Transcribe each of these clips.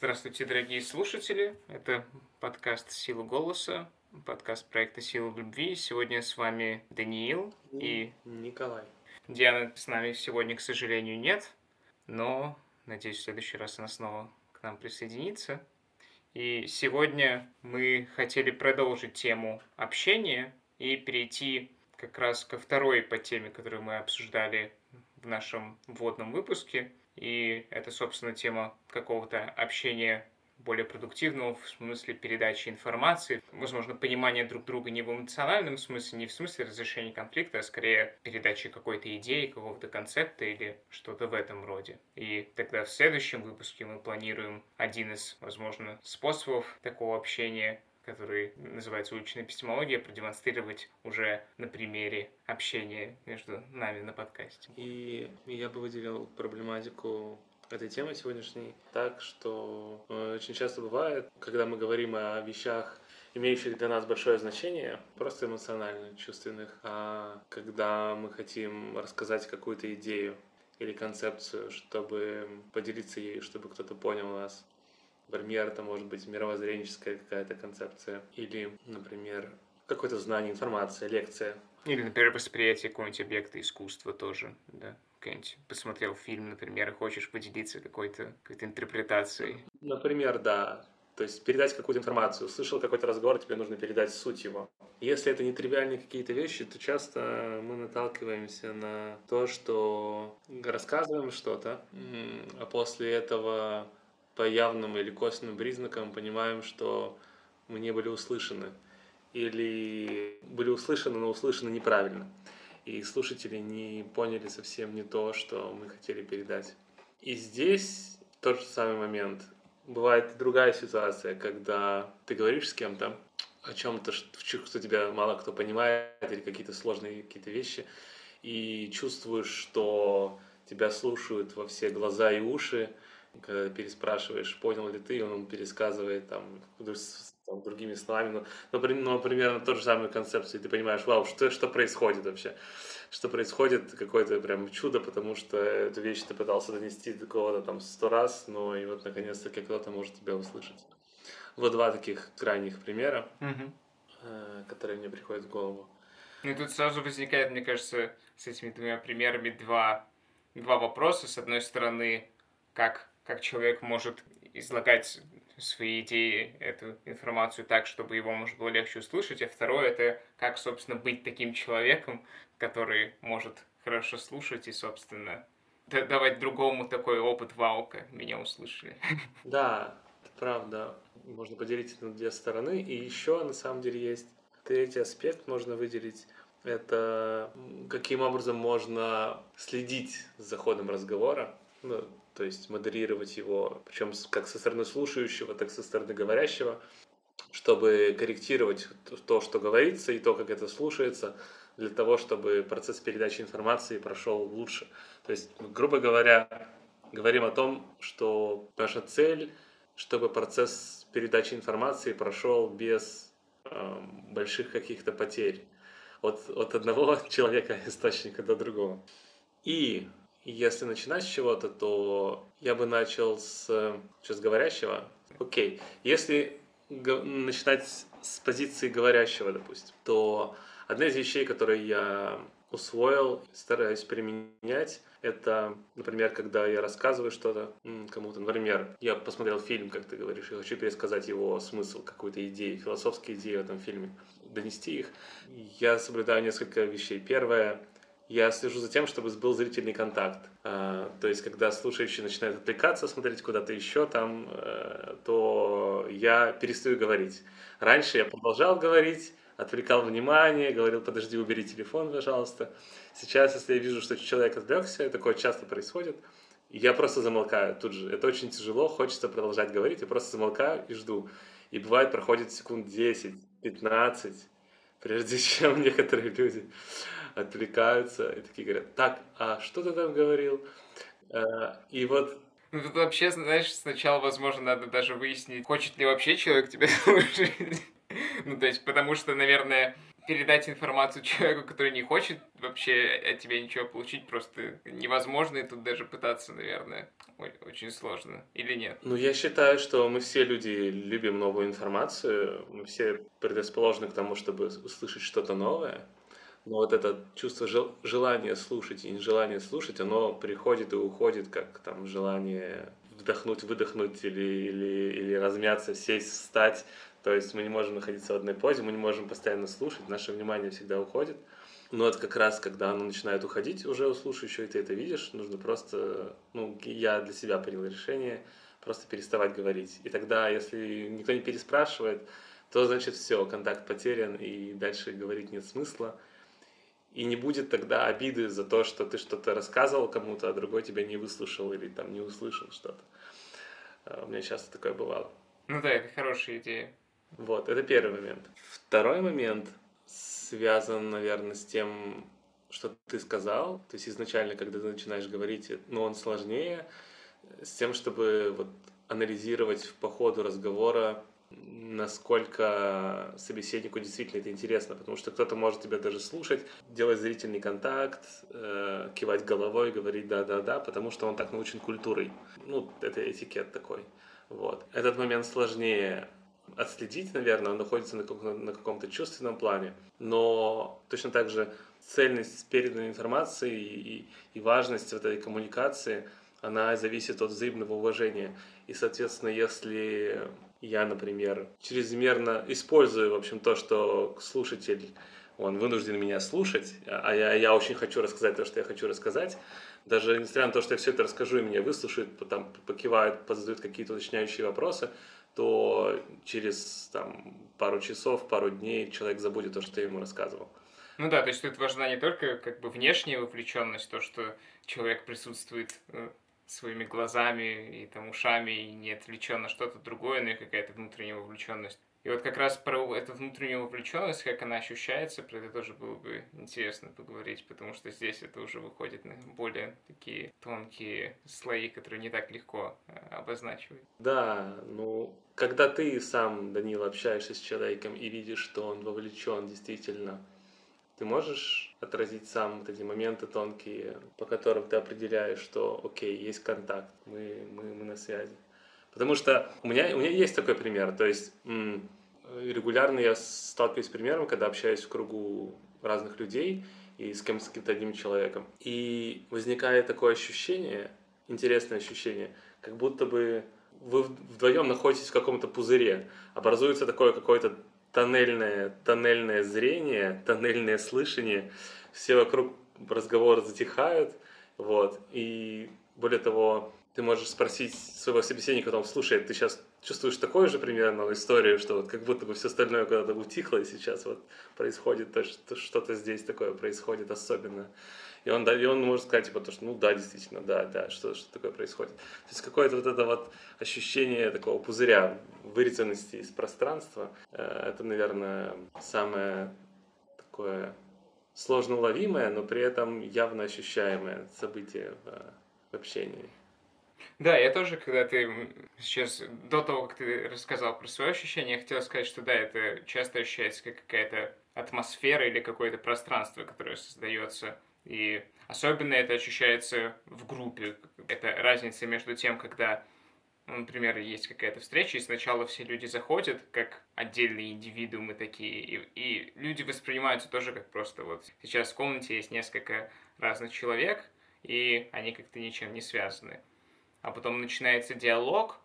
Здравствуйте, дорогие слушатели. Это подкаст «Сила голоса», подкаст проекта «Сила любви». Сегодня с вами Даниил и... Николай. Дианы с нами сегодня, к сожалению, нет, но, надеюсь, в следующий раз она снова к нам присоединится. И сегодня мы хотели продолжить тему общения и перейти как раз ко второй по теме, которую мы обсуждали в нашем вводном выпуске, и это, собственно, тема какого-то общения более продуктивного в смысле передачи информации, возможно, понимания друг друга не в эмоциональном смысле, не в смысле разрешения конфликта, а скорее передачи какой-то идеи, какого-то концепта или что-то в этом роде. И тогда в следующем выпуске мы планируем один из, возможно, способов такого общения который называется «Уличная эпистемология», продемонстрировать уже на примере общения между нами на подкасте. И я бы выделил проблематику этой темы сегодняшней так, что э, очень часто бывает, когда мы говорим о вещах, имеющих для нас большое значение, просто эмоционально чувственных, а когда мы хотим рассказать какую-то идею или концепцию, чтобы поделиться ею, чтобы кто-то понял нас, Например, это может быть мировоззренческая какая-то концепция. Или, например, какое-то знание, информация, лекция. Или, например, восприятие какого-нибудь объекта искусства тоже, да. Какой-нибудь посмотрел фильм, например, и хочешь поделиться какой-то какой интерпретацией. Например, да. То есть передать какую-то информацию. Услышал какой-то разговор, тебе нужно передать суть его. Если это не тривиальные какие-то вещи, то часто мы наталкиваемся на то, что рассказываем что-то, а после этого по явным или косвенным признакам понимаем, что мы не были услышаны. Или были услышаны, но услышаны неправильно. И слушатели не поняли совсем не то, что мы хотели передать. И здесь тот же самый момент. Бывает другая ситуация, когда ты говоришь с кем-то о чем-то, что тебя мало кто понимает, или какие-то сложные какие-то вещи, и чувствуешь, что тебя слушают во все глаза и уши, переспрашиваешь, понял ли ты, он пересказывает там, там другими словами, но, но, но примерно тот же самый концепцию, и ты понимаешь, вау, что, что происходит вообще? Что происходит, какое-то прям чудо, потому что эту вещь ты пытался донести до кого-то там сто раз, но и вот наконец-таки кто-то может тебя услышать. Вот два таких крайних примера, угу. э, которые мне приходят в голову. Ну и тут сразу возникает, мне кажется, с этими двумя примерами два, два вопроса. С одной стороны, как как человек может излагать свои идеи, эту информацию так, чтобы его можно было легче услышать. А второе — это как, собственно, быть таким человеком, который может хорошо слушать и, собственно, давать другому такой опыт ваука. Меня услышали. Да, правда. Можно поделить это на две стороны. И еще, на самом деле, есть третий аспект, можно выделить. Это каким образом можно следить за ходом разговора. Ну, то есть модерировать его, причем как со стороны слушающего, так и со стороны говорящего, чтобы корректировать то, что говорится, и то, как это слушается, для того, чтобы процесс передачи информации прошел лучше. То есть, грубо говоря, говорим о том, что наша цель, чтобы процесс передачи информации прошел без э, больших каких-то потерь от, от одного человека источника до другого. И если начинать с чего-то, то я бы начал с сейчас говорящего. Окей, если начинать с позиции говорящего, допустим, то одна из вещей, которые я усвоил, стараюсь применять, это, например, когда я рассказываю что-то кому-то, например, я посмотрел фильм, как ты говоришь, я хочу пересказать его смысл, какую-то идею, философские идеи в этом фильме, донести их. Я соблюдаю несколько вещей. Первое, я слежу за тем, чтобы был зрительный контакт. А, то есть, когда слушающий начинает отвлекаться, смотреть куда-то еще там, э, то я перестаю говорить. Раньше я продолжал говорить, отвлекал внимание, говорил, подожди, убери телефон, пожалуйста. Сейчас, если я вижу, что человек отвлекся, такое часто происходит, я просто замолкаю тут же. Это очень тяжело, хочется продолжать говорить, я просто замолкаю и жду. И бывает, проходит секунд 10, 15, прежде чем некоторые люди отвлекаются и такие говорят, так, а что ты там говорил? Э, и вот ну, тут вообще, знаешь, сначала, возможно, надо даже выяснить, хочет ли вообще человек тебя слушать. ну, то есть, потому что, наверное, передать информацию человеку, который не хочет вообще от тебя ничего получить, просто невозможно, и тут даже пытаться, наверное, очень сложно. Или нет? Ну, я считаю, что мы все люди любим новую информацию, мы все предрасположены к тому, чтобы услышать что-то новое. Но вот это чувство жел- желания слушать и нежелания слушать, оно приходит и уходит, как там желание вдохнуть, выдохнуть или, или, или размяться, сесть, встать. То есть мы не можем находиться в одной позе, мы не можем постоянно слушать, наше внимание всегда уходит. Но это как раз, когда оно начинает уходить уже у слушающего, и ты это видишь, нужно просто, ну, я для себя принял решение просто переставать говорить. И тогда, если никто не переспрашивает, то значит все, контакт потерян, и дальше говорить нет смысла. И не будет тогда обиды за то, что ты что-то рассказывал кому-то, а другой тебя не выслушал или там не услышал что-то. А, у меня часто такое бывало. Ну да, это хорошая идея. Вот, это первый момент. Второй момент связан, наверное, с тем, что ты сказал. То есть изначально, когда ты начинаешь говорить, но он сложнее, с тем, чтобы вот анализировать по ходу разговора насколько собеседнику действительно это интересно, потому что кто-то может тебя даже слушать, делать зрительный контакт, э, кивать головой, говорить да-да-да, потому что он так научен культурой. Ну, это этикет такой. Вот. Этот момент сложнее отследить, наверное, он находится на, каком- на каком-то чувственном плане, но точно так же цельность переданной информации и, и важность вот этой коммуникации, она зависит от взаимного уважения. И, соответственно, если я, например, чрезмерно использую, в общем, то, что слушатель, он вынужден меня слушать, а я, я очень хочу рассказать то, что я хочу рассказать, даже несмотря на то, что я все это расскажу, и меня выслушают, потом покивают, позадают какие-то уточняющие вопросы, то через там, пару часов, пару дней человек забудет то, что я ему рассказывал. Ну да, то есть тут важна не только как бы внешняя вовлеченность, то, что человек присутствует э, своими глазами и там ушами и не отвлечен на что-то другое, но и какая-то внутренняя вовлеченность. И вот как раз про эту внутреннюю вовлеченность, как она ощущается, про это тоже было бы интересно поговорить, потому что здесь это уже выходит на более такие тонкие слои, которые не так легко э, обозначивать. Да, ну, когда ты сам, Данил, общаешься с человеком и видишь, что он вовлечен действительно, ты можешь отразить сам вот эти моменты тонкие, по которым ты определяешь, что окей, есть контакт, мы, мы, мы на связи. Потому что у меня, у меня есть такой пример, то есть регулярно я сталкиваюсь с примером, когда общаюсь в кругу разных людей и с, кем, с каким-то одним человеком. И возникает такое ощущение, интересное ощущение, как будто бы вы вдвоем находитесь в каком-то пузыре, образуется такое какое-то тоннельное, тоннельное зрение, тоннельное слышание, все вокруг разговора затихают, вот, и более того, ты можешь спросить своего собеседника, там, слушай, ты сейчас чувствуешь такую же примерно историю, что вот как будто бы все остальное куда-то утихло, и сейчас вот происходит то, что что-то здесь такое происходит особенно. И он, и он может сказать, типа, то, что, ну да, действительно, да, да, что, что такое происходит. То есть какое-то вот это вот ощущение такого пузыря, вырезанности из пространства, э, это, наверное, самое такое сложно уловимое, но при этом явно ощущаемое событие в, в общении. Да, я тоже, когда ты сейчас, до того, как ты рассказал про свои ощущения, я хотел сказать, что да, это часто ощущается как какая-то атмосфера или какое-то пространство, которое создается. И особенно это ощущается в группе. Это разница между тем, когда, ну, например, есть какая-то встреча, и сначала все люди заходят как отдельные индивидуумы такие, и, и люди воспринимаются тоже как просто вот сейчас в комнате есть несколько разных человек, и они как-то ничем не связаны а потом начинается диалог,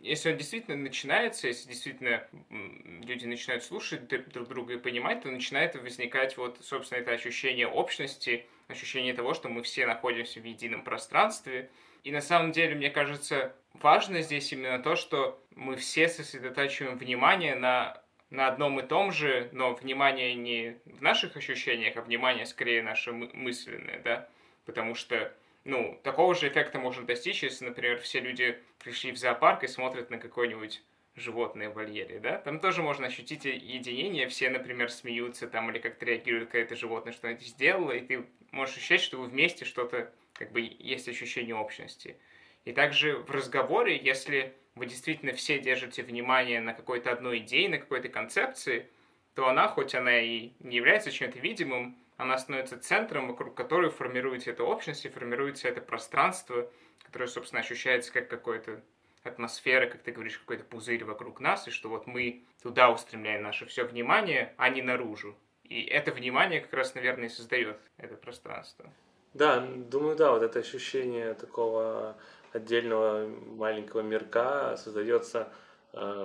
если он действительно начинается, если действительно люди начинают слушать друг друга и понимать, то начинает возникать вот, собственно, это ощущение общности, ощущение того, что мы все находимся в едином пространстве. И на самом деле, мне кажется, важно здесь именно то, что мы все сосредотачиваем внимание на, на одном и том же, но внимание не в наших ощущениях, а внимание скорее наше мысленное, да, потому что ну, такого же эффекта можно достичь, если, например, все люди пришли в зоопарк и смотрят на какое-нибудь животное в вольере, да? Там тоже можно ощутить единение, все, например, смеются там или как-то реагируют, когда это животное что-нибудь сделало, и ты можешь ощущать, что вы вместе что-то, как бы, есть ощущение общности. И также в разговоре, если вы действительно все держите внимание на какой-то одной идее, на какой-то концепции, то она, хоть она и не является чем-то видимым, она становится центром, вокруг которой формируется эта общность и формируется это пространство, которое, собственно, ощущается как какое-то атмосфера, как ты говоришь, какой-то пузырь вокруг нас, и что вот мы туда устремляем наше все внимание, а не наружу. И это внимание как раз, наверное, и создает это пространство. Да, думаю, да, вот это ощущение такого отдельного маленького мирка создается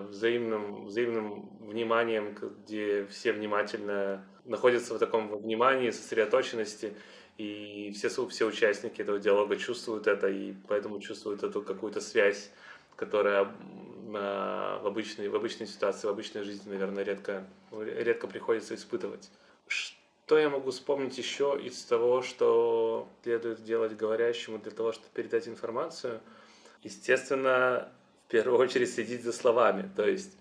взаимным, взаимным вниманием, где все внимательно находятся в таком внимании, сосредоточенности, и все, все участники этого диалога чувствуют это, и поэтому чувствуют эту какую-то связь, которая э, в, обычной, в обычной ситуации, в обычной жизни, наверное, редко, редко приходится испытывать. Что я могу вспомнить еще из того, что следует делать говорящему для того, чтобы передать информацию? Естественно, первую очередь следить за словами. То есть,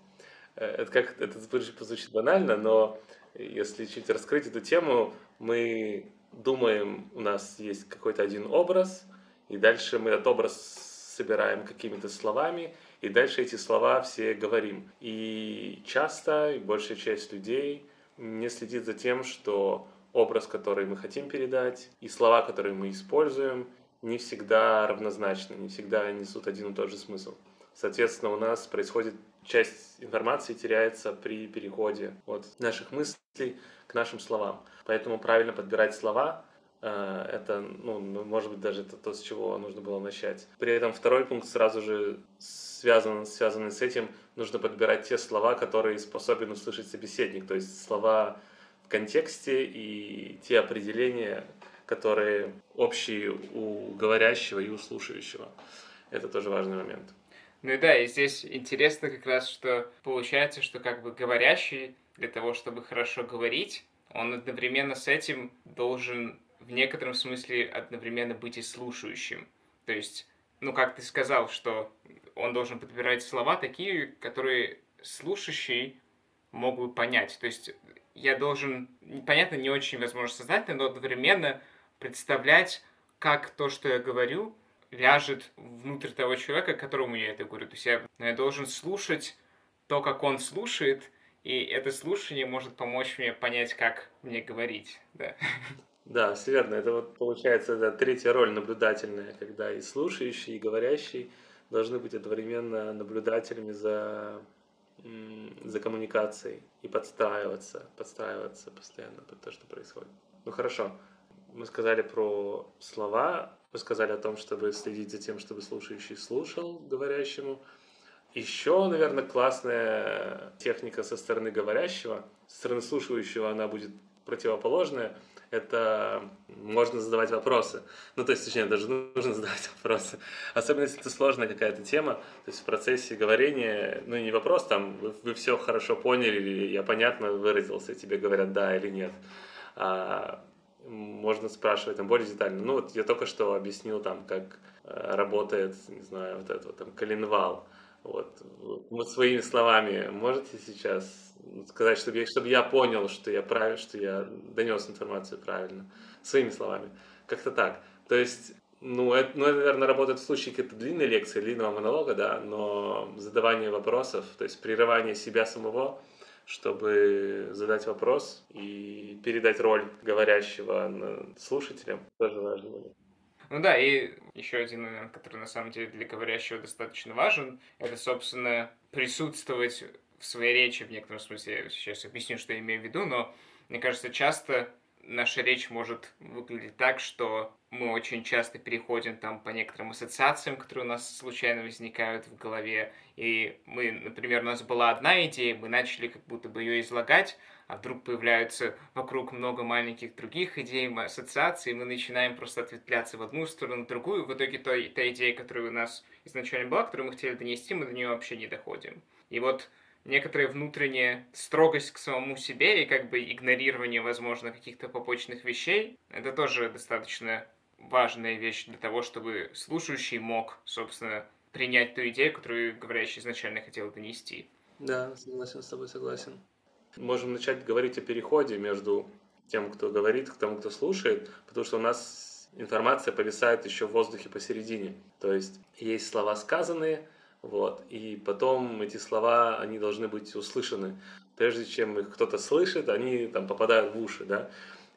э, это как это звучит банально, но если чуть раскрыть эту тему, мы думаем, у нас есть какой-то один образ, и дальше мы этот образ собираем какими-то словами, и дальше эти слова все говорим. И часто, большая часть людей не следит за тем, что образ, который мы хотим передать, и слова, которые мы используем, не всегда равнозначны, не всегда несут один и тот же смысл. Соответственно, у нас происходит часть информации теряется при переходе от наших мыслей к нашим словам. Поэтому правильно подбирать слова э, это, ну, может быть, даже это то, с чего нужно было начать. При этом второй пункт сразу же связан, связанный с этим, нужно подбирать те слова, которые способен услышать собеседник, то есть слова в контексте и те определения, которые общие у говорящего и у слушающего. Это тоже важный момент. Ну и да, и здесь интересно как раз, что получается, что как бы говорящий для того, чтобы хорошо говорить, он одновременно с этим должен в некотором смысле одновременно быть и слушающим. То есть, ну, как ты сказал, что он должен подбирать слова такие, которые слушающий мог бы понять. То есть я должен, понятно, не очень возможно сознательно, но одновременно представлять, как то, что я говорю, ляжет внутрь того человека, которому я это говорю. То есть я, я должен слушать то, как он слушает, и это слушание может помочь мне понять, как мне говорить. Да. Да, все верно. Это вот получается это третья роль наблюдательная, когда и слушающий, и говорящий должны быть одновременно наблюдателями за, за коммуникацией и подстраиваться, подстраиваться постоянно под то, что происходит. Ну хорошо, мы сказали про слова, мы сказали о том, чтобы следить за тем, чтобы слушающий слушал говорящему. Еще, наверное, классная техника со стороны говорящего, со стороны слушающего она будет противоположная – это можно задавать вопросы. Ну, то есть, точнее, даже нужно задавать вопросы. Особенно, если это сложная какая-то тема, то есть в процессе говорения, ну, не вопрос, там, вы, вы все хорошо поняли, или я понятно выразился, тебе говорят да или нет. А, можно спрашивать там более детально. Ну, вот я только что объяснил там, как э, работает, не знаю, вот этот вот там коленвал. Вот, вот своими словами можете сейчас сказать, чтобы я, чтобы я понял, что я прав, что я донес информацию правильно, своими словами. Как-то так. То есть, ну это, ну, это, наверное, работает в случае какой-то длинной лекции, длинного монолога, да, но задавание вопросов, то есть прерывание себя самого, чтобы задать вопрос и передать роль говорящего слушателям, тоже важно. Ну да, и еще один момент, который на самом деле для говорящего достаточно важен, это, собственно, присутствовать в своей речи, в некотором смысле, я сейчас объясню, что я имею в виду, но мне кажется, часто наша речь может выглядеть так, что мы очень часто переходим там по некоторым ассоциациям, которые у нас случайно возникают в голове. И мы, например, у нас была одна идея, мы начали как будто бы ее излагать, а вдруг появляются вокруг много маленьких других идей, ассоциаций, и мы начинаем просто ответвляться в одну сторону, в другую. В итоге та, та идея, которая у нас изначально была, которую мы хотели донести, мы до нее вообще не доходим. И вот некоторая внутренняя строгость к самому себе и как бы игнорирование, возможно, каких-то побочных вещей, это тоже достаточно важная вещь для того, чтобы слушающий мог, собственно, принять ту идею, которую говорящий изначально хотел донести. Да, согласен с тобой, согласен. Можем начать говорить о переходе между тем, кто говорит, к тому, кто слушает, потому что у нас информация повисает еще в воздухе посередине. То есть есть слова сказанные, Вот. И потом эти слова, они должны быть услышаны. Прежде чем их кто-то слышит, они там попадают в уши, да.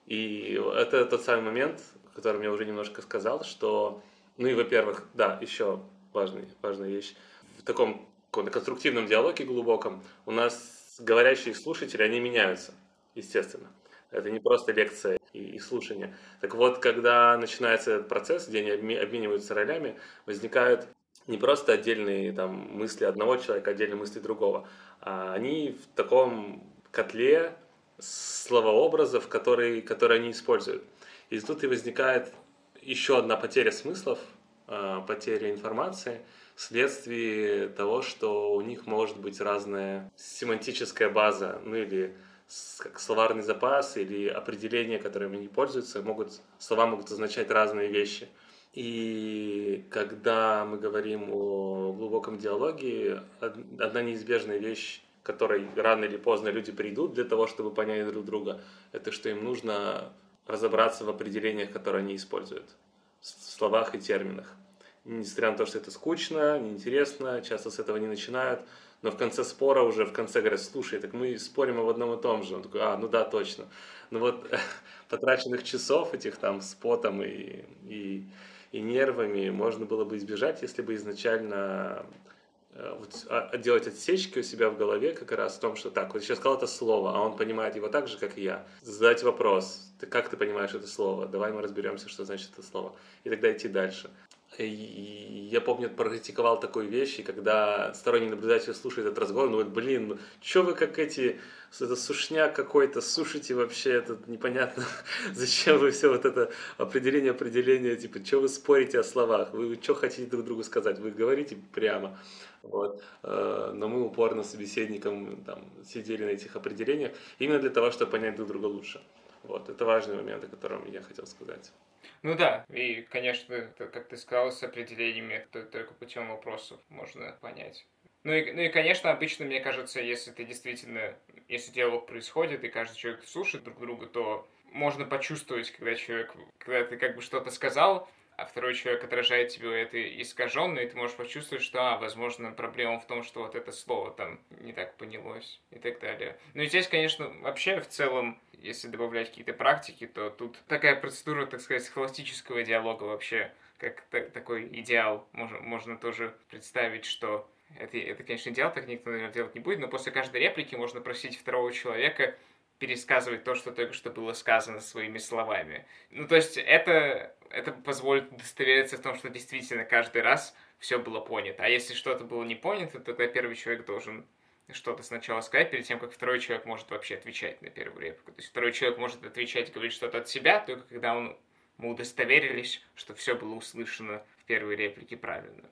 И это тот самый момент, о котором я уже немножко сказал, что, ну и, во-первых, да, еще важный, важная вещь, в таком конструктивном диалоге глубоком у нас говорящие слушатели, они меняются, естественно. Это не просто лекция и, и слушание. Так вот, когда начинается этот процесс, где они обмениваются ролями, возникают не просто отдельные там, мысли одного человека, отдельные мысли другого, а они в таком котле словообразов, которые, которые они используют. И тут и возникает еще одна потеря смыслов, а, потеря информации, вследствие того, что у них может быть разная семантическая база, ну или как словарный запас или определения, которыми они пользуются, могут, слова могут означать разные вещи. И когда мы говорим о глубоком диалоге, одна неизбежная вещь, к которой рано или поздно люди придут для того, чтобы понять друг друга, это что им нужно разобраться в определениях, которые они используют, в словах и терминах. Несмотря на то, что это скучно, неинтересно, часто с этого не начинают, но в конце спора уже, в конце говорят, слушай, так мы спорим об одном и том же. Он такой, а, ну да, точно. Ну вот потраченных часов этих там с потом и, и и нервами можно было бы избежать, если бы изначально э, а, делать отсечки у себя в голове как раз в том, что так, вот сейчас сказал это слово, а он понимает его так же, как и я. Задать вопрос, ты как ты понимаешь это слово? Давай мы разберемся, что значит это слово. И тогда идти дальше. Я помню, практиковал такой вещь, и когда сторонний наблюдатель слушает этот разговор, ну вот, блин, ну, что вы как эти, это сушняк какой-то, сушите вообще, это непонятно, зачем вы все вот это определение, определение, типа, что вы спорите о словах, вы что хотите друг другу сказать, вы говорите прямо. Вот. Э, но мы упорно с собеседником там, сидели на этих определениях именно для того, чтобы понять друг друга лучше. Вот. Это важный момент, о котором я хотел сказать. Ну да, и, конечно, как ты сказал, с определениями только путем вопросов можно понять. Ну и, ну и, конечно, обычно, мне кажется, если ты действительно, если диалог происходит, и каждый человек слушает друг друга, то можно почувствовать, когда человек, когда ты как бы что-то сказал, а второй человек отражает тебе это искаженно, и ты можешь почувствовать, что, а, возможно, проблема в том, что вот это слово там не так понялось и так далее. Ну и здесь, конечно, вообще в целом если добавлять какие-то практики, то тут такая процедура, так сказать, схоластического диалога вообще, как такой идеал, можно, можно тоже представить, что это, это, конечно, идеал, так никто, наверное, делать не будет, но после каждой реплики можно просить второго человека пересказывать то, что только что было сказано своими словами. Ну, то есть это, это позволит удостовериться в том, что действительно каждый раз все было понято. А если что-то было не понято, то тогда первый человек должен что-то сначала сказать, перед тем, как второй человек может вообще отвечать на первую реплику. То есть второй человек может отвечать говорить что-то от себя, только когда он, мы удостоверились, что все было услышано в первой реплике правильно.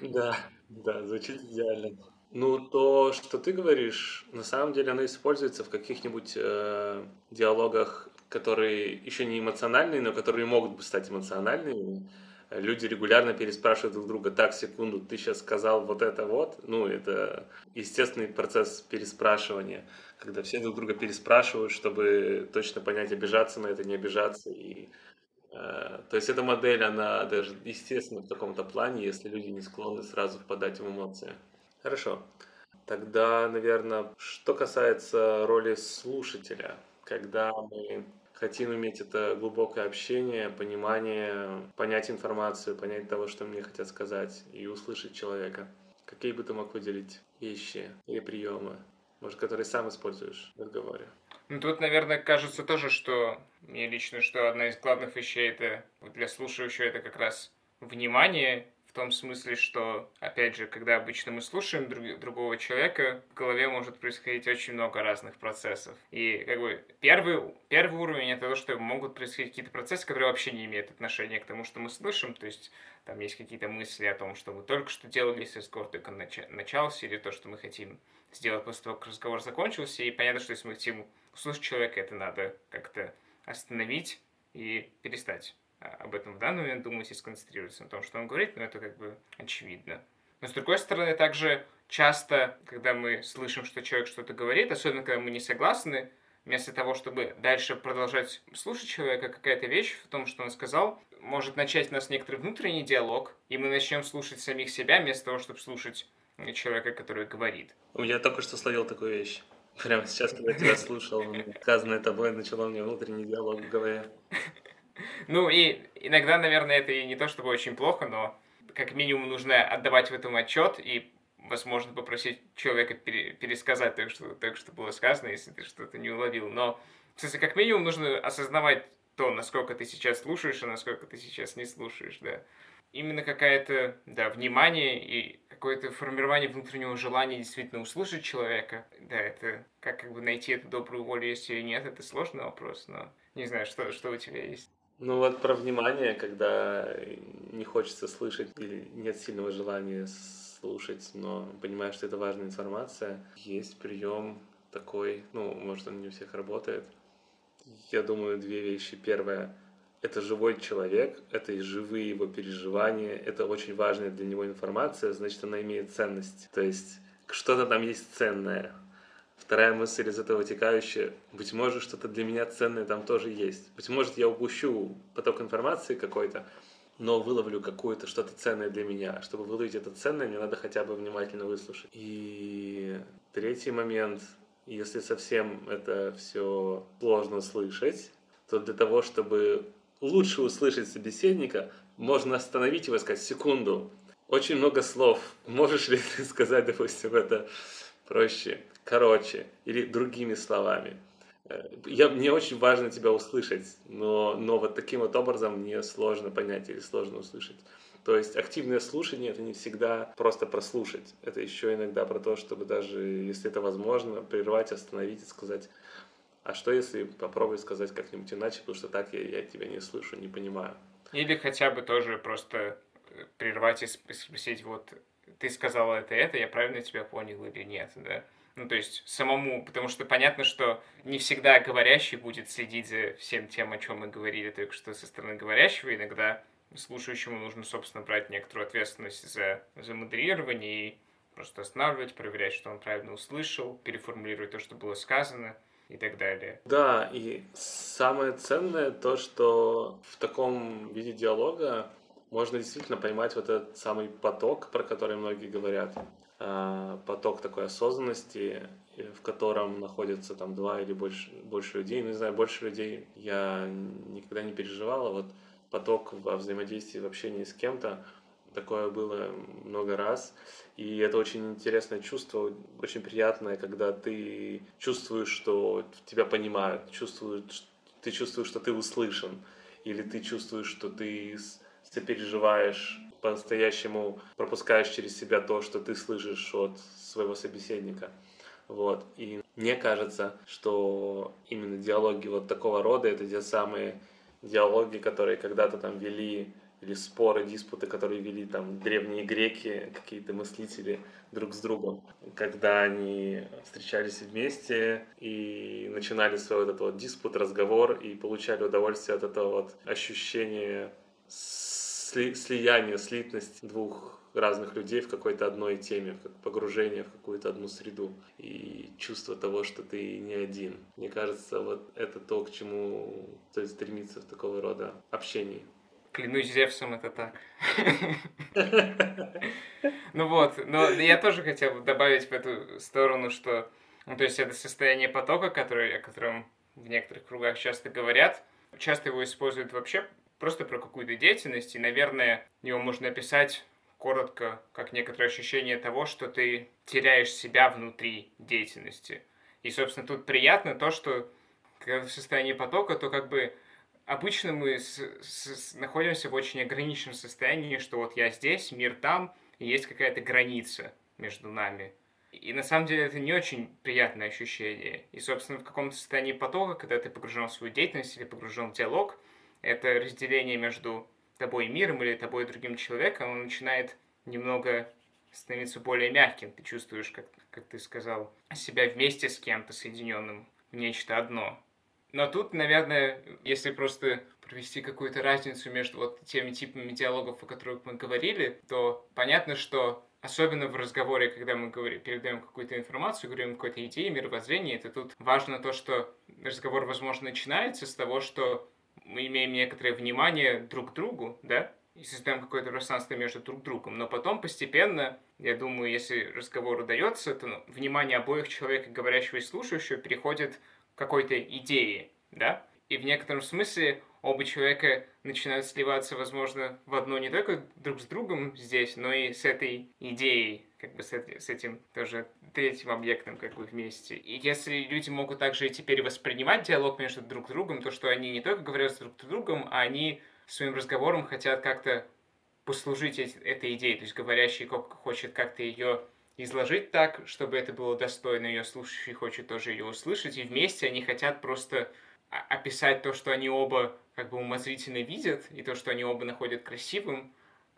Да, да, звучит идеально. Ну, то, что ты говоришь, на самом деле оно используется в каких-нибудь э, диалогах, которые еще не эмоциональные, но которые могут бы стать эмоциональными люди регулярно переспрашивают друг друга, так, секунду, ты сейчас сказал вот это вот, ну, это естественный процесс переспрашивания, когда все друг друга переспрашивают, чтобы точно понять, обижаться на это, не обижаться, и э, то есть эта модель, она даже естественно в таком-то плане, если люди не склонны сразу впадать в эмоции. Хорошо. Тогда, наверное, что касается роли слушателя, когда мы хотим иметь это глубокое общение, понимание, понять информацию, понять того, что мне хотят сказать, и услышать человека. Какие бы ты мог выделить вещи или приемы, может, которые сам используешь в разговоре? Ну, тут, наверное, кажется тоже, что мне лично, что одна из главных вещей это для слушающего это как раз внимание том смысле, что, опять же, когда обычно мы слушаем друг, другого человека, в голове может происходить очень много разных процессов. И как бы первый, первый уровень это то, что могут происходить какие-то процессы, которые вообще не имеют отношения к тому, что мы слышим. То есть там есть какие-то мысли о том, что мы только что делали, если разговор только нач- начался, или то, что мы хотим сделать после того, как разговор закончился. И понятно, что если мы хотим услышать человека, это надо как-то остановить и перестать об этом в данный момент думать и сконцентрироваться на том, что он говорит, но это как бы очевидно. Но с другой стороны, также часто, когда мы слышим, что человек что-то говорит, особенно когда мы не согласны, вместо того, чтобы дальше продолжать слушать человека, какая-то вещь в том, что он сказал, может начать у нас некоторый внутренний диалог, и мы начнем слушать самих себя, вместо того, чтобы слушать человека, который говорит. Я только что словил такую вещь. Прямо сейчас, когда тебя слушал, сказанное тобой начало мне внутренний диалог в голове. Ну и иногда, наверное, это и не то чтобы очень плохо, но как минимум нужно отдавать в этом отчет и возможно, попросить человека пересказать то, что, то, что было сказано, если ты что-то не уловил. Но, в смысле, как минимум нужно осознавать то, насколько ты сейчас слушаешь, и насколько ты сейчас не слушаешь, да. Именно какая-то, да, внимание и какое-то формирование внутреннего желания действительно услышать человека. Да, это как, как бы найти эту добрую волю, если или нет, это сложный вопрос, но не знаю, что, что у тебя есть. Ну вот про внимание, когда не хочется слышать или нет сильного желания слушать, но понимаю, что это важная информация. Есть прием такой, ну, может, он не у всех работает. Я думаю, две вещи. Первое — это живой человек, это и живые его переживания, это очень важная для него информация, значит, она имеет ценность. То есть что-то там есть ценное. Вторая мысль из этого вытекающая, быть может, что-то для меня ценное там тоже есть. Быть может, я упущу поток информации какой-то, но выловлю какое-то что-то ценное для меня. Чтобы выловить это ценное, мне надо хотя бы внимательно выслушать. И третий момент, если совсем это все сложно слышать, то для того, чтобы лучше услышать собеседника, можно остановить его и сказать «секунду». Очень много слов. Можешь ли ты сказать, допустим, это проще, короче или другими словами? я, мне очень важно тебя услышать, но, но вот таким вот образом мне сложно понять или сложно услышать. То есть активное слушание это не всегда просто прослушать. Это еще иногда про то, чтобы даже, если это возможно, прервать, остановить и сказать, а что если попробовать сказать как-нибудь иначе, потому что так я, я тебя не слышу, не понимаю. Или хотя бы тоже просто э, прервать и спросить, вот ты сказала это, это, я правильно тебя понял или нет, да? Ну, то есть самому, потому что понятно, что не всегда говорящий будет следить за всем тем, о чем мы говорили только что со стороны говорящего. Иногда слушающему нужно, собственно, брать некоторую ответственность за, за модерирование и просто останавливать, проверять, что он правильно услышал, переформулировать то, что было сказано и так далее. Да, и самое ценное то, что в таком виде диалога можно действительно поймать вот этот самый поток, про который многие говорят. А, поток такой осознанности, в котором находится там два или больше, больше людей. Ну, не знаю, больше людей я никогда не переживала. Вот поток во взаимодействии, в общении с кем-то, такое было много раз. И это очень интересное чувство, очень приятное, когда ты чувствуешь, что тебя понимают, чувствуешь, ты чувствуешь, что ты услышан, или ты чувствуешь, что ты сопереживаешь по-настоящему пропускаешь через себя то, что ты слышишь от своего собеседника. Вот. И мне кажется, что именно диалоги вот такого рода это те самые диалоги, которые когда-то там вели или споры, диспуты, которые вели там древние греки, какие-то мыслители друг с другом, когда они встречались вместе и начинали свой вот этот вот диспут, разговор и получали удовольствие от этого вот ощущения сли, слияние, слитность двух разных людей в какой-то одной теме, как погружение в какую-то одну среду и чувство того, что ты не один. Мне кажется, вот это то, к чему стоит стремиться в такого рода общении. Клянусь Зевсом, это так. Ну вот, но я тоже хотел добавить в эту сторону, что, ну, то есть это состояние потока, о котором в некоторых кругах часто говорят, часто его используют вообще просто про какую-то деятельность, и, наверное, его можно описать коротко, как некоторое ощущение того, что ты теряешь себя внутри деятельности. И, собственно, тут приятно то, что когда в состоянии потока, то как бы обычно мы с, с, находимся в очень ограниченном состоянии, что вот я здесь, мир там, и есть какая-то граница между нами. И на самом деле это не очень приятное ощущение. И, собственно, в каком-то состоянии потока, когда ты погружен в свою деятельность или погружен в диалог, это разделение между тобой и миром или тобой и другим человеком, оно начинает немного становиться более мягким. Ты чувствуешь, как, как ты сказал, себя вместе с кем-то соединенным в нечто одно. Но тут, наверное, если просто провести какую-то разницу между вот теми типами диалогов, о которых мы говорили, то понятно, что особенно в разговоре, когда мы говорим, передаем какую-то информацию, говорим какой-то идеи, мировоззрение, это тут важно то, что разговор, возможно, начинается с того, что мы имеем некоторое внимание друг к другу, да, и создаем какое-то пространство между друг другом. Но потом постепенно, я думаю, если разговор удается, то ну, внимание обоих человека, говорящего и слушающего, переходит к какой-то идее, да? И в некотором смысле оба человека начинают сливаться, возможно, в одно не только друг с другом здесь, но и с этой идеей, как бы с, с этим тоже третьим объектом как бы вместе. И если люди могут также и теперь воспринимать диалог между друг другом, то что они не только говорят друг с другом, а они своим разговором хотят как-то послужить этой идее, то есть говорящий хочет как-то ее изложить так, чтобы это было достойно ее, слушающий хочет тоже ее услышать, и вместе они хотят просто описать то, что они оба как бы умозрительно видят, и то, что они оба находят красивым,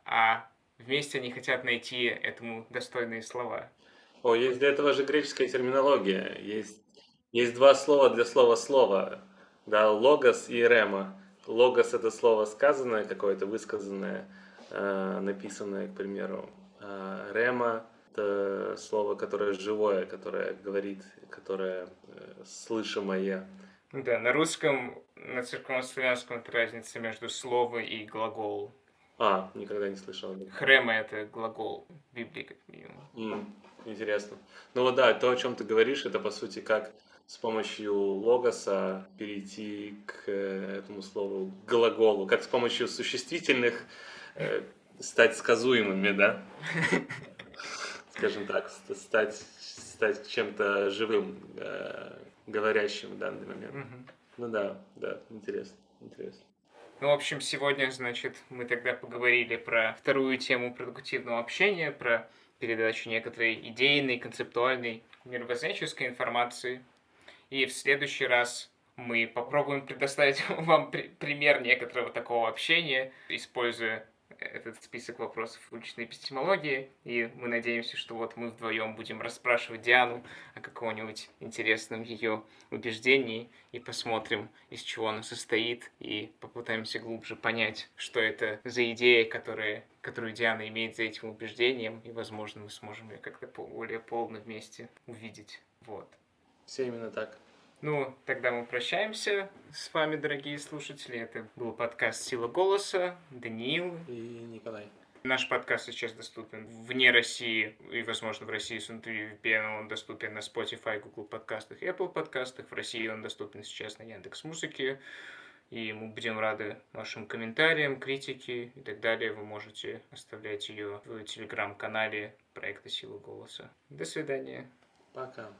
а вместе они хотят найти этому достойные слова. О, есть для этого же греческая терминология. Есть, есть два слова для слова «слово». Да, логос и рема. Логос – это слово сказанное какое-то, высказанное, э, написанное, к примеру. А рема – это слово, которое живое, которое говорит, которое э, слышимое. Да, на русском, на церковнославянском это разница между слово и глагол. А, никогда не слышал. Хрема – это глагол в Библии, как минимум. Mm, интересно. Ну вот да, то, о чем ты говоришь, это по сути как с помощью логоса перейти к э, этому слову глаголу, как с помощью существительных э, стать сказуемыми, да? Скажем так, стать, стать чем-то живым, э, говорящим в данный момент. Ну да, да, интересно, интересно. Ну, в общем, сегодня, значит, мы тогда поговорили про вторую тему продуктивного общения, про передачу некоторой идейной, концептуальной, мировоззренческой информации и в следующий раз мы попробуем предоставить вам при пример некоторого такого общения, используя этот список вопросов уличной эпистемологии, и мы надеемся, что вот мы вдвоем будем расспрашивать Диану о каком-нибудь интересном ее убеждении и посмотрим, из чего оно состоит, и попытаемся глубже понять, что это за идея, которая, которую Диана имеет за этим убеждением, и, возможно, мы сможем ее как-то более полно вместе увидеть. Вот. Все именно так. Ну, тогда мы прощаемся с вами, дорогие слушатели. Это был подкаст «Сила голоса», Даниил и Николай. Наш подкаст сейчас доступен вне России и, возможно, в России с внутри VPN он доступен на Spotify, Google подкастах Apple подкастах. В России он доступен сейчас на Яндекс Музыке. И мы будем рады вашим комментариям, критике и так далее. Вы можете оставлять ее в телеграм-канале проекта «Сила голоса». До свидания. Пока.